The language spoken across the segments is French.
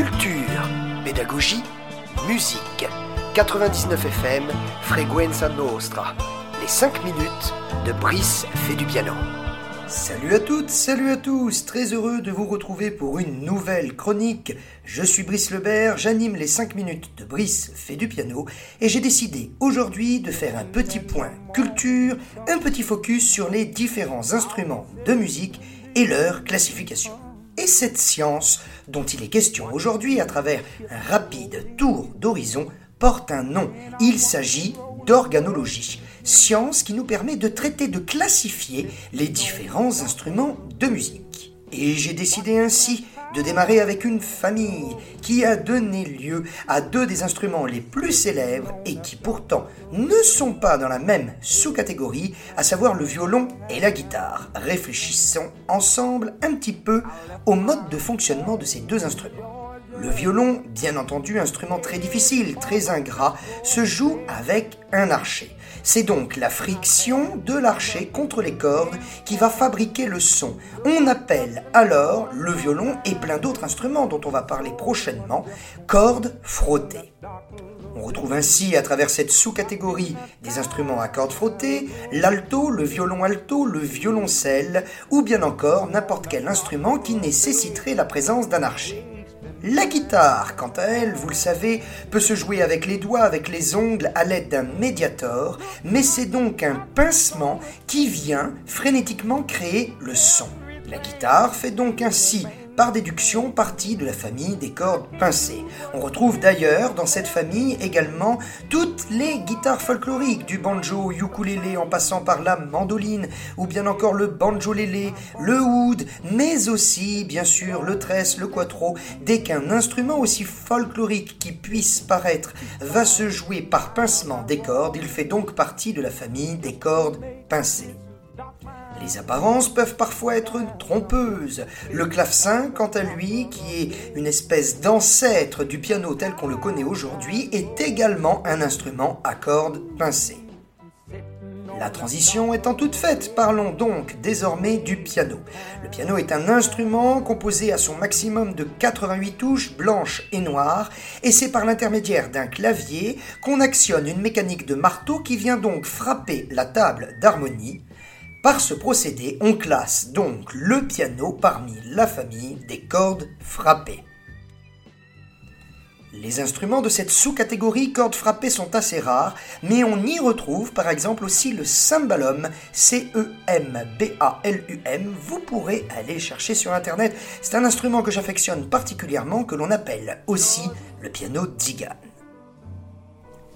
Culture, pédagogie, musique. 99 FM, Freguenza Nostra. Les 5 minutes de Brice fait du piano. Salut à toutes, salut à tous, très heureux de vous retrouver pour une nouvelle chronique. Je suis Brice Lebert, j'anime les 5 minutes de Brice fait du piano et j'ai décidé aujourd'hui de faire un petit point culture, un petit focus sur les différents instruments de musique et leur classification. Et cette science dont il est question aujourd'hui à travers un rapide tour d'horizon porte un nom. Il s'agit d'organologie, science qui nous permet de traiter, de classifier les différents instruments de musique. Et j'ai décidé ainsi de démarrer avec une famille qui a donné lieu à deux des instruments les plus célèbres et qui pourtant ne sont pas dans la même sous-catégorie, à savoir le violon et la guitare. Réfléchissons ensemble un petit peu au mode de fonctionnement de ces deux instruments. Le violon, bien entendu instrument très difficile, très ingrat, se joue avec un archet. C'est donc la friction de l'archet contre les cordes qui va fabriquer le son. On appelle alors le violon et plein d'autres instruments dont on va parler prochainement cordes frottées. On retrouve ainsi à travers cette sous-catégorie des instruments à cordes frottées l'alto, le violon alto, le violoncelle ou bien encore n'importe quel instrument qui nécessiterait la présence d'un archet. La guitare, quant à elle, vous le savez, peut se jouer avec les doigts, avec les ongles, à l'aide d'un médiator, mais c'est donc un pincement qui vient frénétiquement créer le son. La guitare fait donc ainsi déduction partie de la famille des cordes pincées. On retrouve d'ailleurs dans cette famille également toutes les guitares folkloriques, du banjo ukulélé en passant par la mandoline, ou bien encore le banjolélé, le oud, mais aussi bien sûr le tresse, le quattro. Dès qu'un instrument aussi folklorique qui puisse paraître va se jouer par pincement des cordes, il fait donc partie de la famille des cordes pincées. Les apparences peuvent parfois être trompeuses. Le clavecin, quant à lui, qui est une espèce d'ancêtre du piano tel qu'on le connaît aujourd'hui, est également un instrument à cordes pincées. La transition étant toute faite, parlons donc désormais du piano. Le piano est un instrument composé à son maximum de 88 touches blanches et noires, et c'est par l'intermédiaire d'un clavier qu'on actionne une mécanique de marteau qui vient donc frapper la table d'harmonie par ce procédé, on classe donc le piano parmi la famille des cordes frappées. Les instruments de cette sous-catégorie cordes frappées sont assez rares, mais on y retrouve par exemple aussi le cymbalum, C-E-M-B-A-L-U-M. Vous pourrez aller chercher sur internet. C'est un instrument que j'affectionne particulièrement, que l'on appelle aussi le piano Zigan.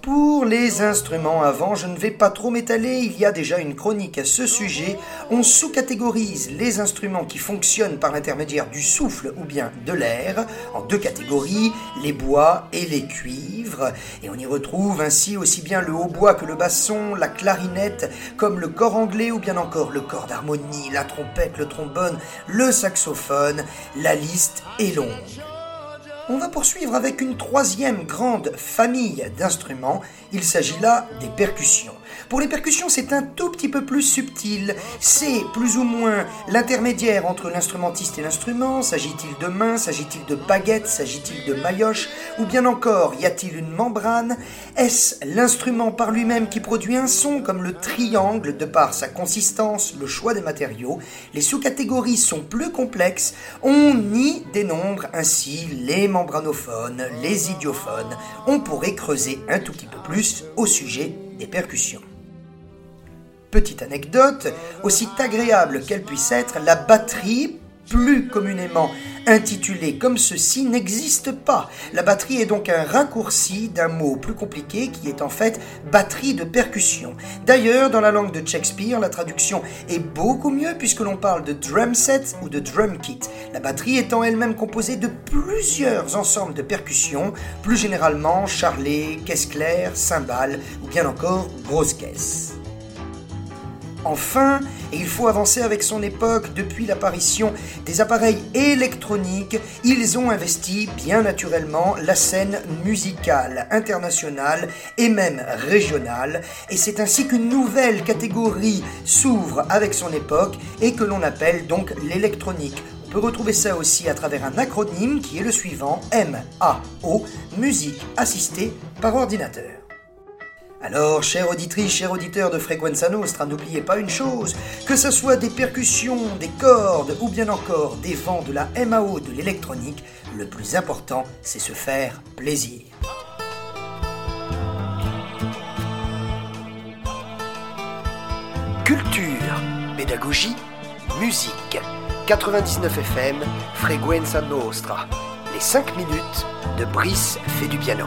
Pour les instruments avant, je ne vais pas trop m'étaler, il y a déjà une chronique à ce sujet. On sous-catégorise les instruments qui fonctionnent par l'intermédiaire du souffle ou bien de l'air en deux catégories, les bois et les cuivres. Et on y retrouve ainsi aussi bien le hautbois que le basson, la clarinette, comme le corps anglais ou bien encore le corps d'harmonie, la trompette, le trombone, le saxophone. La liste est longue. On va poursuivre avec une troisième grande famille d'instruments. Il s'agit là des percussions. Pour les percussions, c'est un tout petit peu plus subtil. C'est plus ou moins l'intermédiaire entre l'instrumentiste et l'instrument. S'agit-il de main S'agit-il de baguette S'agit-il de maillotche Ou bien encore, y a-t-il une membrane? Est-ce l'instrument par lui-même qui produit un son comme le triangle de par sa consistance, le choix des matériaux? Les sous-catégories sont plus complexes. On y dénombre ainsi les membranophones, les idiophones. On pourrait creuser un tout petit peu plus au sujet des percussions. Petite anecdote, aussi agréable qu'elle puisse être, la batterie, plus communément intitulée comme ceci, n'existe pas. La batterie est donc un raccourci d'un mot plus compliqué qui est en fait batterie de percussion. D'ailleurs, dans la langue de Shakespeare, la traduction est beaucoup mieux puisque l'on parle de drum set ou de drum kit. La batterie étant elle-même composée de plusieurs ensembles de percussions, plus généralement charlet, caisse claire, cymbales ou bien encore grosse caisse. Enfin, et il faut avancer avec son époque, depuis l'apparition des appareils électroniques, ils ont investi bien naturellement la scène musicale internationale et même régionale, et c'est ainsi qu'une nouvelle catégorie s'ouvre avec son époque et que l'on appelle donc l'électronique. Peut retrouver ça aussi à travers un acronyme qui est le suivant. MAO, musique assistée par ordinateur. Alors, chère auditrice, chers auditeurs de Frequenza Nostra, n'oubliez pas une chose, que ce soit des percussions, des cordes ou bien encore des vents de la MAO de l'électronique, le plus important, c'est se faire plaisir. Culture, pédagogie, musique. 99 FM, Frequenza Nostra. Les 5 minutes de Brice fait du piano.